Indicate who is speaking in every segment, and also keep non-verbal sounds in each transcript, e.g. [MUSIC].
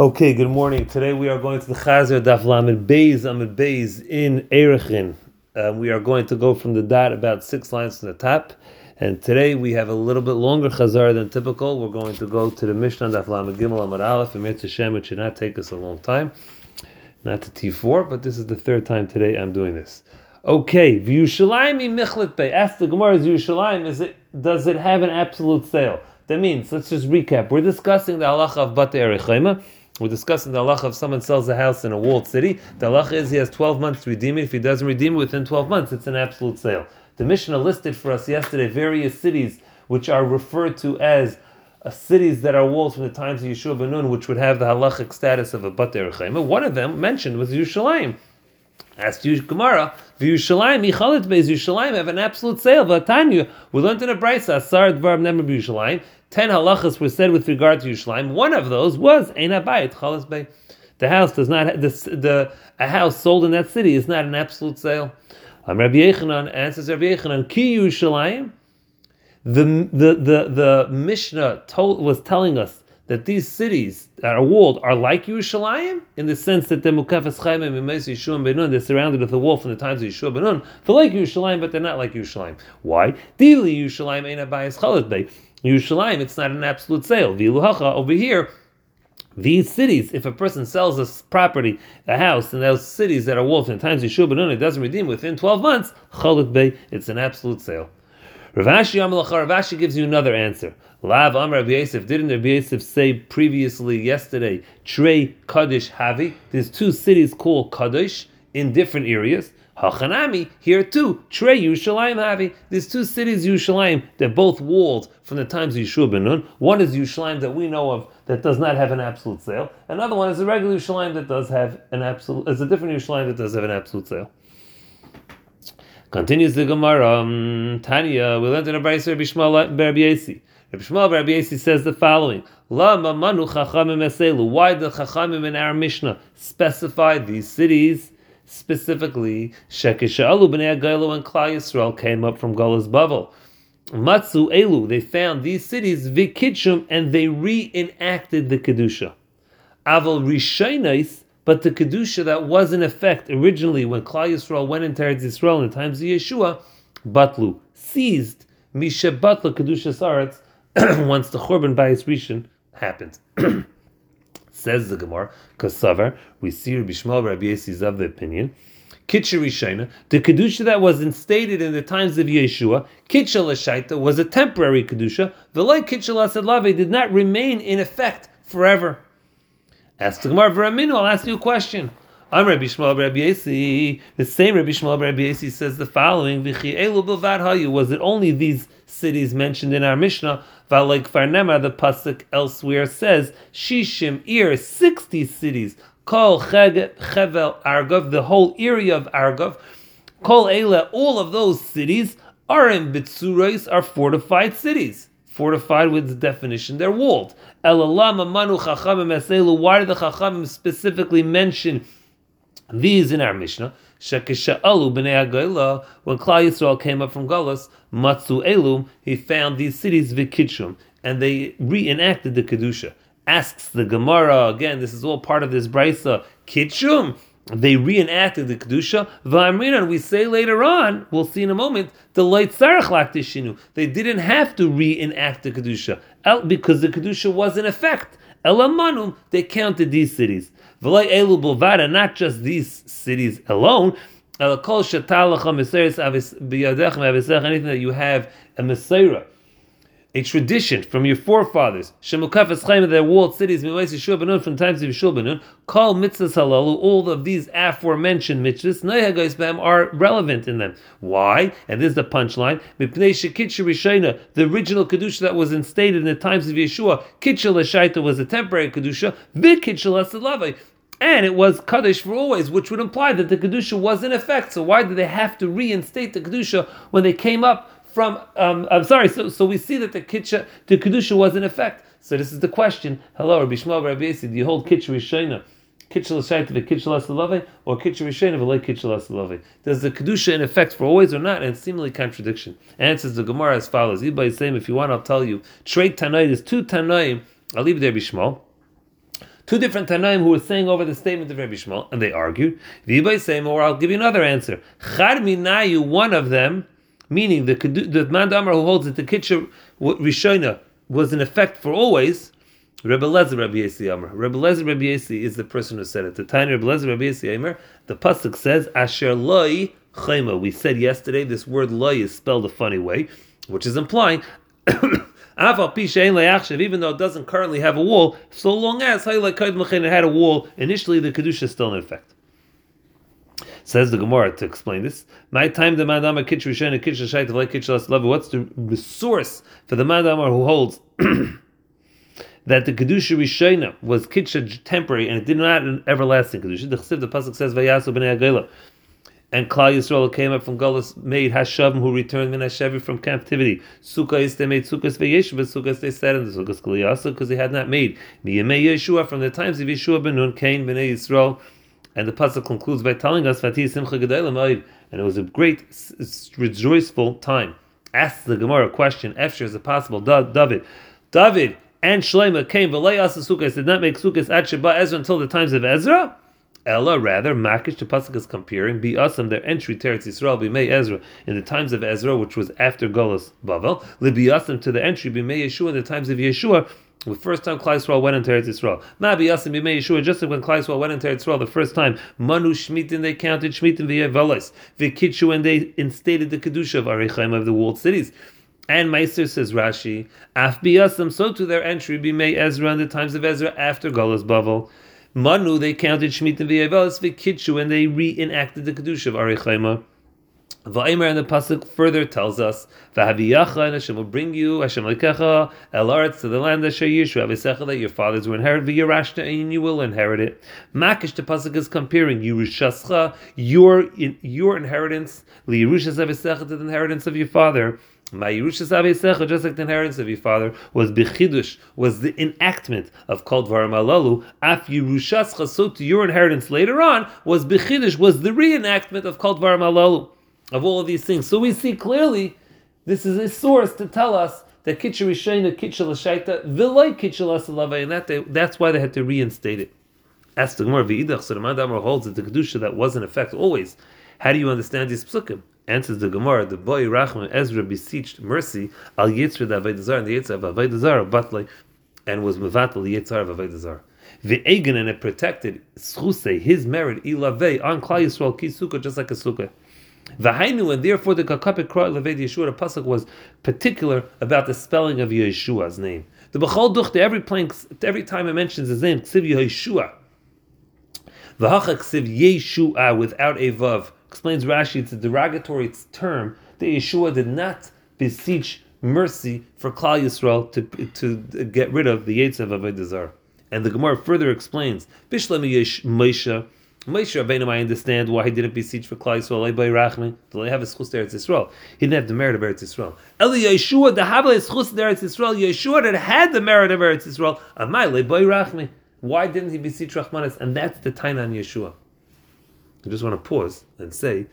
Speaker 1: Okay, good morning. Today we are going to the Chazer Daf Lamed Beis Amid Beis in Erechin. Um, we are going to go from the dot about six lines from the top. And today we have a little bit longer Chazar than typical. We're going to go to the Mishnah Daf Lamed Gimel Amid Aleph and Mitzvah Shem. It should not take us a long time. Not to T4, but this is the third time today I'm doing this. Okay, V'Yushalayim Michlet Bey. Ask the Gemara, is it, does it have an absolute sale? That means, let's just recap. We're discussing the halacha of Bate Erechema. We're discussing the halacha if someone sells a house in a walled city. The halacha is he has 12 months to redeem it. If he doesn't redeem it within 12 months, it's an absolute sale. The Mishnah listed for us yesterday various cities which are referred to as uh, cities that are walls from the times of Yeshua ben Nun, which would have the halachic status of a Bat Erechema. One of them mentioned was Yerushalayim. Asked you Gemara, Yerushalayim, Michalit Beis Yerushalayim have an absolute sale. But Vatanya, we learned in a brisa, Asar Dvar Nemer Yerushalayim. Ten halachas were said with regard to Yerushalayim. One of those was Ein Abayit Chalas Bey. The house does not the, the a house sold in that city is not an absolute sale. Um, Rabbi Yechanan answers Rabbi Yechanan Ki Yerushalayim. The the the the Mishnah told was telling us that these cities that are walled are like Yerushalayim in the sense that the Mukafas Chaim and Benun they're surrounded with a wall from the times of Yeshua Benun. They're like Yerushalayim, but they're not like Yerushalayim. Why? Dili Yerushalayim ain't abayis chalat bay. Yerushalayim, it's not an absolute sale. Viluhacha over here. These cities, if a person sells a property, a house, in those cities that are from the times of Yeshua Benun, it doesn't redeem within 12 months, chalat bay, it's an absolute sale. Rav Ashi Ravashi gives you another answer. Lav Amr Yosef, didn't Rabbi Yosef say previously yesterday, Trey Kaddish Havi? There's two cities called Kaddish in different areas. Hachanami, here too, Trey Yushalayim Havi. There's two cities, Yushalayim, they're both walled from the times of Yeshua ben Nun. One is Yushalayim that we know of that does not have an absolute sale. Another one is a regular Yushalayim that does have an absolute, is a different Yushalayim that does have an absolute sale. Continues the Gemara, um, Tanya, we learned in a Brayser Rabbi Shmuel Rabbi Yasi. Rabbi Shmuel Rabbi says the following: Lama manu chachamim eselu. Why the chachamim in our Mishnah specify these cities specifically? Shekishalu b'nei Agaylo and Klal Yisrael came up from Golas Bavel. Matzu elu. They found these cities vikitchum and they reenacted the kedusha. Aval rishaynais but the kedusha that was in effect originally when Klal Yisrael went into Eretz Yisrael in the times of Yeshua, Batlu seized Misha Batlu kedusha saretz [CLEARS THROAT] once the Churban Bayis Rishon happened. [CLEARS THROAT] Says the Gemara, Kasavar, we see Rabbi Shmuel Rabbi Yossi of the opinion. Kitcher Rishona, the kedusha that was instated in the times of Yeshua, Kitcher Lashaita, was a temporary kedusha. The like Kitcher Lasadlave did not remain in effect forever. Ask the Gemara V'raminu, I'll ask you a question. I'm Rabbi Shmuel Rabbi Yasi. The same Rabbi Shmuel Rabbi Yasi says the following: Was it only these cities mentioned in our Mishnah? Like Farnema, the pasuk elsewhere says Shishim Ir, sixty cities. Kol Chevel Argov, the whole area of Argov. Kol Eila, all of those cities are in Bitsurais, are fortified cities fortified with the definition, they're walled. Elalama manu chachamim eselu. Why did the Chachamim specifically mention these in our Mishnah? When Klal Yisrael came up from Galus, Matzu Elum, he found these cities Vikitchum, and they reenacted the Kedusha. Asks the Gemara, again, this is all part of this Brisa, Kitchum, they reenacted the kedusha. V'amrinan, we say later on, we'll see in a moment, the light sarach shinu. They didn't have to reenact the kedusha because the kedusha was in effect. Elamanum, they counted these cities. V'lay elu bulvada, not just these cities alone. Anything that you have a Messiah a tradition from your forefathers, Shemukafas Chaim, their walled cities, Miwais Yeshua Benun, from times of Yeshua Benun, call mitzvahs halalu, all of these aforementioned mitzvahs, Noyagais Bam, are relevant in them. Why? And this is the punchline, the original Kedusha that was instated in the times of Yeshua, Kitcha Lashaita was a temporary Kedusha, Vikitcha Lasalavai, and it was kaddish for always, which would imply that the kedusha was in effect. So why did they have to reinstate the kedusha when they came up from um, I'm sorry. So, so we see that the kitcha the kedusha was in effect. So this is the question. Hello, Rabbi Shmuel, Rabbi Yasi, do you hold kitcha rishayna? Kitcha l'shayta v'kitcha l'salave or kitcha rishayna v'lei kitcha l'salave? Does the kedusha in effect for always or not? And seemingly contradiction. Answers the Gemara as follows. Is saying, if you want, I'll tell you. Trade tanaim is two tanaim. I'll leave there, Bishmal. Two different Tanaim who were saying over the statement of Rabbi Shmuel, and they argued. V'ibay say or I'll give you another answer. Chad minayu, one of them, meaning the the Mandamar who holds that the Kitcher Rishona was in effect for always. Rebbe Lezer Rabbi Yesi Amr. Rebbe Lezer Rabbi Yesi is the person who said it. The tiny Rebbe Lezer Rabbi Yesi Amr. The pasuk says Asher Loi Chayma. We said yesterday this word Loi is spelled a funny way, which is implying [COUGHS] even though it doesn't currently have a wall, so long as it had a wall, initially the Kedusha is still in effect. Says the Gemara to explain this. My time the Madama Kitch Rishon and Kitch Shait like Kitch What's the, source for the Madama who holds [CLEARS THROAT] that the Kedusha Rishona was Kitch temporary and it did not an everlasting Kedusha? The the Pasuk says, Vayasu b'nei Agela and Klal Yisrael came up from Golas, made Hashavim who returned in Hashavi from captivity. Sukkah is they made Sukkahs veYeshiv, but Sukkahs they said in the Sukkahs Kaliyasa because they had not made Miyamei Yeshua from the times of Yeshua ben Nun, Cain b'nei Yisrael. And the pasuk concludes by telling us Fatih Simcha and it was a great, rejoiceful time. Ask the Gemara a question. Efshir is it possible? David, David and Shlomo came, but Sukkahs did not make Sukkahs at Sheba Ezra until the times of Ezra. Ella, rather, Makish to Pasuk is comparing, be awesome their entry to Eretz Yisrael, be May Ezra, in the times of Ezra, which was after Golas Bavel, li be awesome to the entry, be May Yeshua, in the times of Yeshua, the first time Klal Yisrael went into Eretz Yisrael. Ma be awesome, be Yeshua, just when Klal Yisrael went into Eretz Yisrael the first time, Manu Shmitin, they counted Shmitin v'yevelis, v'kitshu, and they instated the Kedusha of Arichaim of the walled cities. And Meister says Rashi, Af biyasam, so to their entry be May Ezra in the times of Ezra after Golas Bavel. Manu, they counted Shemitah v'Yevelis v'Kitshu, and they reenacted the Kedusha of Arichema. Va'imer and the pasuk further tells us, "V'haviyacha and Hashem will bring you Hashem lekecha el aretz to the land that Yishu avisecha that your fathers will inherit v'yirashta and you will inherit it." Makish the pasuk is comparing Yerushascha your your inheritance liyerushas avisecha to the inheritance of your father. My Yerushas Avisecha, just like the inheritance of your father, was Bechidush, was the enactment of Kol Dvarim Alalu. Af Yerushas so to your inheritance later on was Bechidush, was the reenactment of Kol Dvarim Alalu, of all of these things. So we see clearly this is a source to tell us that Kitcha Rishayna, Kitcha Lashaita, Vilay Lasalava, and that they, that's why they had to reinstate it. As the Gemara, V'idach, so the holds that the Kedusha that was in effect always. How do you understand these psukim? Answers the Gemara, the boy Rachman Ezra beseeched mercy al Yitzra the Avaydazar and the Yitzra of Avaydazar Batlay and was Mevatel Yitzra of Avaydazar. Ve'egan and it protected Schuse, his merit, Ilave on Klal Yisrael Kisuka, just like a sukkah. V'hainu, and therefore the Kakapit Kroy Leved Yeshua, the Pasuk was particular about the spelling of Yeshua's name. The Bechol Duchte, every every time it mentions his name, Ksiv Yeshua. V'hacha Ksiv Yeshua without a Vav explains Rashi, it's a derogatory term that Yeshua did not beseech mercy for Klal Yisrael to, to get rid of the Yetz of Avodah And the Gemara further explains, Bishlam Yesh Moshe, Moshe Rabbeinu, I understand why he didn't beseech for Klal Yisrael, by Rachman, they have a schus Eretz Yisrael? He didn't have the merit of Eretz Yisrael. Eli Yeshua, the Havle schus Eretz Yisrael, Yeshua that had the merit of Eretz Yisrael, Amai, by Rachman. Why didn't he beseech Rachmanis? And that's the Taina on Yeshua. I just want to pause and say,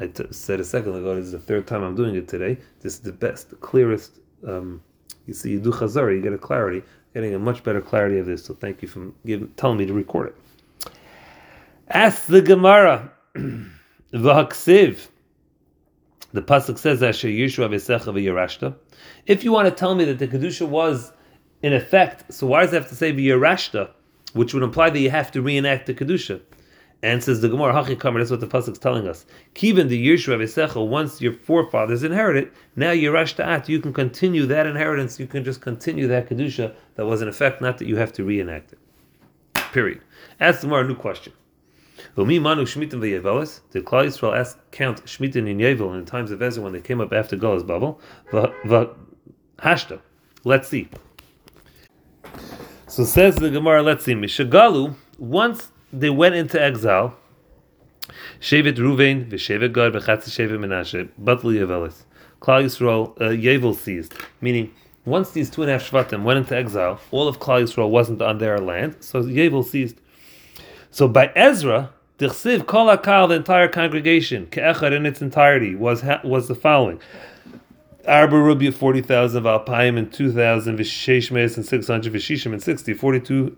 Speaker 1: I t- said a second ago, this is the third time I'm doing it today. This is the best, the clearest. Um, you see, you do chazara, you get a clarity, getting a much better clarity of this. So thank you for giving, telling me to record it. Ask the Gemara. The pasuk says, "Asher Yeshua v'secha v'yarashta." If you want to tell me that the kedusha was in effect, so why does it have to say v'yarashta, which would imply that you have to reenact the kedusha? And says the Gemara, Hachi that's what the Pasuk is telling us. Kiven the Yirshua Vesecha, once your forefathers inherited, now Yirash Ta'at, you can continue that inheritance, you can just continue that Kedusha that was in effect, not that you have to reenact it. Period. Ask the Gemara a new question. Umi Manu Shmitim Ve'yevelis, did Klal Yisrael ask, count Shmitin in Yevel in times of Ezra when they came up after Golas Babel? Hashta. Let's see. So says the Gemara, let's see. Mishagalu, once they went into exile. Shevet Ruvain, v'Shevet Gad, v'Chatz Shevet Menashe, Batli Yevelis. Klal Yisrael, uh, Yevel seized, meaning once these two and a half Shvatim went into exile, all of Klal Yisrael wasn't on their land, so Yevel seized. So by Ezra, Dichsiv Kol Akal, the entire congregation, Ke'echad in its entirety, was was the following. Arba Rubi 40,000, Valpaim and 2,000, Visheshmes and 600, Vishishim and 60, 42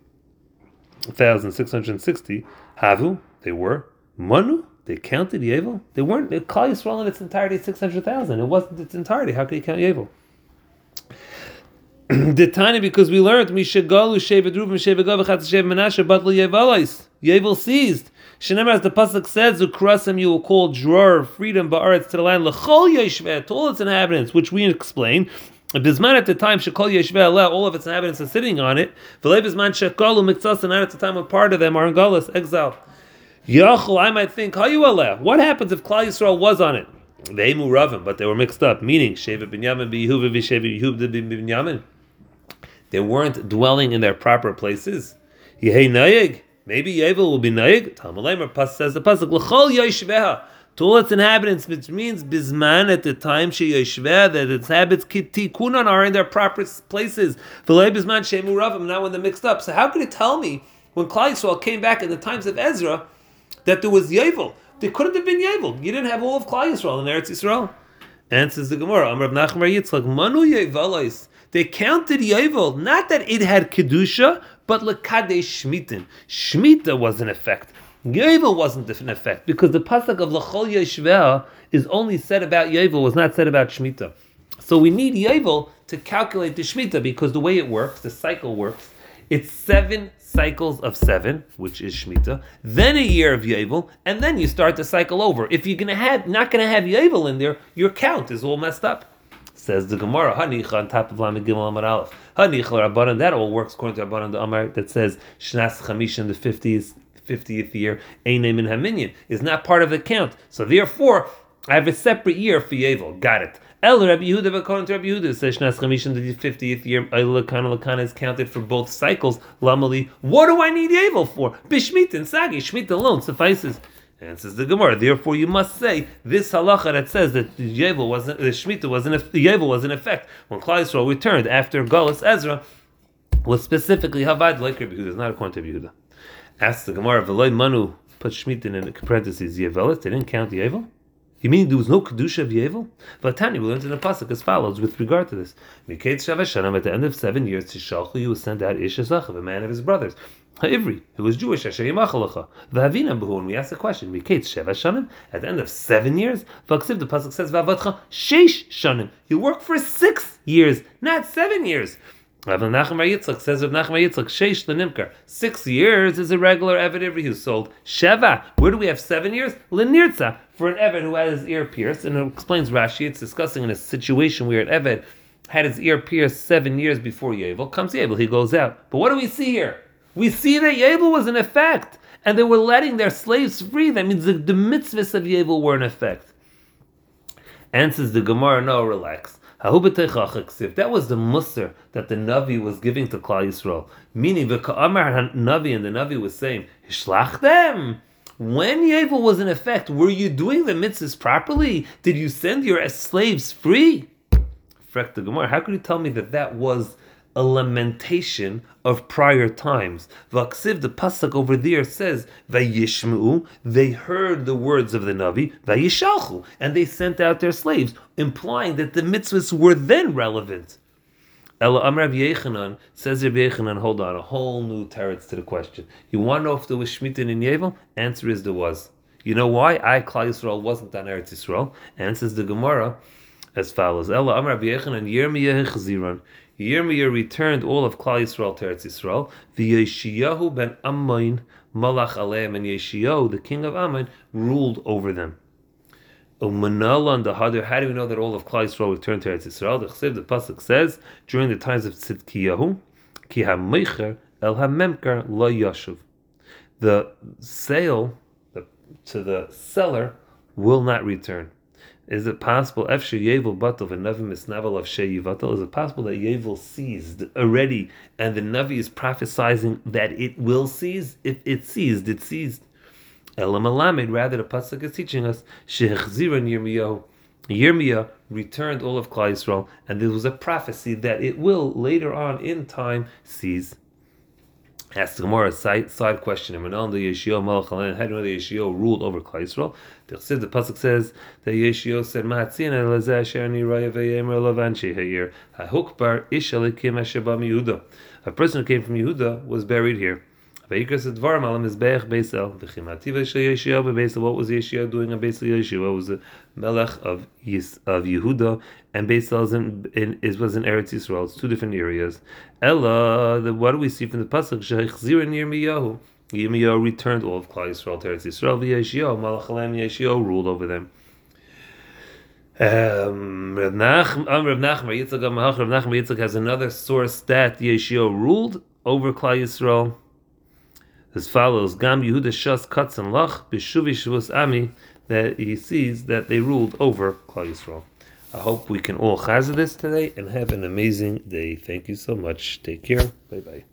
Speaker 1: 1,660. Havu, they were. Manu, they counted Yevel. They weren't. Klal Yisrael in its entirety, 600,000. It wasn't its entirety. How could you count Yevel? [CLEARS THROAT] the because we learned Mishagalu Shevet Reuben Shevet Gad Chat Shevet Menashe Batl Yevalais Yevel seized. Shenemar as the pasuk says, "Ukrasim you will call dror freedom ba'aretz to the land lechol yeshveh to all its inhabitants," which we explain. Bisman at the time shekol yeshveh all of its inhabitants are sitting on it. V'lei bisman shekalu mitzas and at the time when part of them are in galus exile. Yachol, I might think, hayu What happens if Klal Yisrael was on it? They muravim, but they were mixed up. Meaning, Shevet Binyamin Yehuva v'Shevet Yehuva Binyamin. They weren't dwelling in their proper places. Yehei Nayeg. Maybe Yevel will be. Talmud Pas says the pasuk L'chol Yeshveha. To all its inhabitants, which means Bisman at the time she Yeshveh, that its habits Kitikunan are in their proper places. V'lei Bisman Shemu Ravim. Now when they're mixed up, so how could it tell me when Klal Yisrael came back in the times of Ezra that there was Yevel? There couldn't have been Yevel. You didn't have all of Klal Yisrael in Eretz Yisrael. Answers the Gemara. Amr Nachmar Yitzchak Manu Yevelais. They counted Yovel, not that it had Kedusha, but Lekadesh Shmitin. Shmita was an effect. Yovel wasn't an effect, because the pasuk of Lachol Yeshveh is only said about Yovel, was not said about Shmita. So we need Yovel to calculate the Shmita, because the way it works, the cycle works, it's seven cycles of seven, which is Shemitah, then a year of Yovel, and then you start the cycle over. If you're gonna have not gonna have Yovel in there, your count is all messed up. Says the Gemara, Hanicha on top of Lamed Gimel Amar Aleph. Hanicha Rabbanan, that all works according to Rabbanan the Amar that says Shnas Chamish in the 50th, 50th year, Einem in Haminyan, is not part of the count. So therefore, I have a separate year for Yevel. Got it. El Rabbi Yehuda, according to Rabbi Yehuda, says Shnas Chamish in the 50th year, Lakana Lakana is counted for both cycles. Lamali, what do I need Yevel for? Bishmit and Sagi, Shmit alone suffices. And says the Gemara. Therefore, you must say this halacha that says that the Yevel wasn't the Shemitah wasn't was in effect when Klal Yisrael returned after Galus Ezra was specifically Havad like Rabbi Yehuda. Not according to Rabbi Yehuda. Ask the Gemara. Veloy Manu put Shemitah in parentheses Yevelis. They didn't count the Yevel. You mean there was no kedusha of Yevel? Tani, we learned in the pasuk as follows with regard to this: Miketz Shavashanam at the end of seven years, Tishalchu you will send out of a man of his brothers. Ha'ivri, who was Jewish, Asher Yimachalacha. V'havinam and we ask the question, Miketz Sheva Shanim, at the end of seven years, V'aksiv, the pasuk says, V'avatcha Sheish Shanim. You work for six years, not seven years. Rav Nachman Yitzchak says of Nachman Yitzchak, Sheish Lenimkar. Six years is a regular Eved Ivri who sold. Sheva, where do we have seven years? Lenirtza, for an Eved who had his ear pierced. And it explains Rashi, it's discussing in a situation where an Eved had his ear pierced seven years before Yevel. Comes Yevel, he goes out. But what do we see here? We see that Yevel was in effect, and they were letting their slaves free. That means the, the mitzvahs of Yevel were in effect. Answers the Gemara, no, relax. That was the musr that the Navi was giving to Klal Yisrael, meaning the Navi and the Navi was saying, Hishlach them. When Yevel was in effect, were you doing the mitzvahs properly? Did you send your slaves free? Frek the Gemara, how could you tell me that that was a lamentation of prior times. Vaksiv, the pasuk over there says, Vayishmu, they heard the words of the Navi, Vayishalchu, and they sent out their slaves, implying that the mitzvahs were then relevant. Ella Amrav Yechanan says Yechanan, hold on, a whole new teretz to the question. You want to know if there was Shemitah in Yevel? Answer is there was. You know why? I, Klal Yisrael, wasn't on Eretz Yisrael. Answers the Gemara as follows. Ella Amrav Yechanan, Yirmiyah Chziron. Yirmiyah returned all of Klal Yisrael to Eretz Yisrael. The Yeshiyahu ben Ammain Malach Aleim and Yeshiyahu, the king of Ammon, ruled over them. Umanala and the Hadar, how do we know that all of Klal Yisrael returned to Eretz Yisrael? The Chsiv, the Pasuk says, during the times of Tzidkiyahu, Ki ha-meicher el ha-memkar lo yashuv. The sale to the seller will not return. Is it possible Efshe Yevel Batal v'Navi Misnavel of Sheyivatal? Is it possible that Yevel seized already, and the Navi is prophesying that it will seize? If it seized, it seized. Elam Alamed, rather the pasuk is teaching us Shehechziran Yirmiyahu. Yirmiyah returned all of Klal Yisrael, and there was a prophecy that it will later on in time seize. Ask the Gemara a side, side question. How do you know the Yeshio ruled over Klal Yisrael? The the pasuk says that Yeshio said, "Ma'atzin elazeh asher ani raya ve'yemer lavanchi ha'ir ha'hukbar ish alikim Yehuda." A person who came from Yehuda was buried here. Vayikras Dvarim al Mizbeach Beisel. V'chimativa Yeshia Beisel. What was Yeshia doing on Beisel Yeshua? Was the Melech of Yis, of Yehuda, and Beisel is in, in is was in Eretz Yisrael. It's two different areas. Ella, the, what do we see from the pasuk? Sheichzir near Miyahu. Yirmiyahu returned all of Klal Yisrael to Eretz Yisrael. V'Yeshia Malach Alem Yeshia ruled over them. Um, Rav Nachman, um, Rav Nachman, Yitzchak Rav Nachman Yitzchak has another source that Yeshua ruled over Klal Yisrael as follows: Gam Yehuda Shas Katz and Lach B'Shuvi Shavus Ami that he sees that they ruled over Klal Yisrael. I hope we can all chazah this today and have an amazing day. Thank you so much. Take care. Bye bye.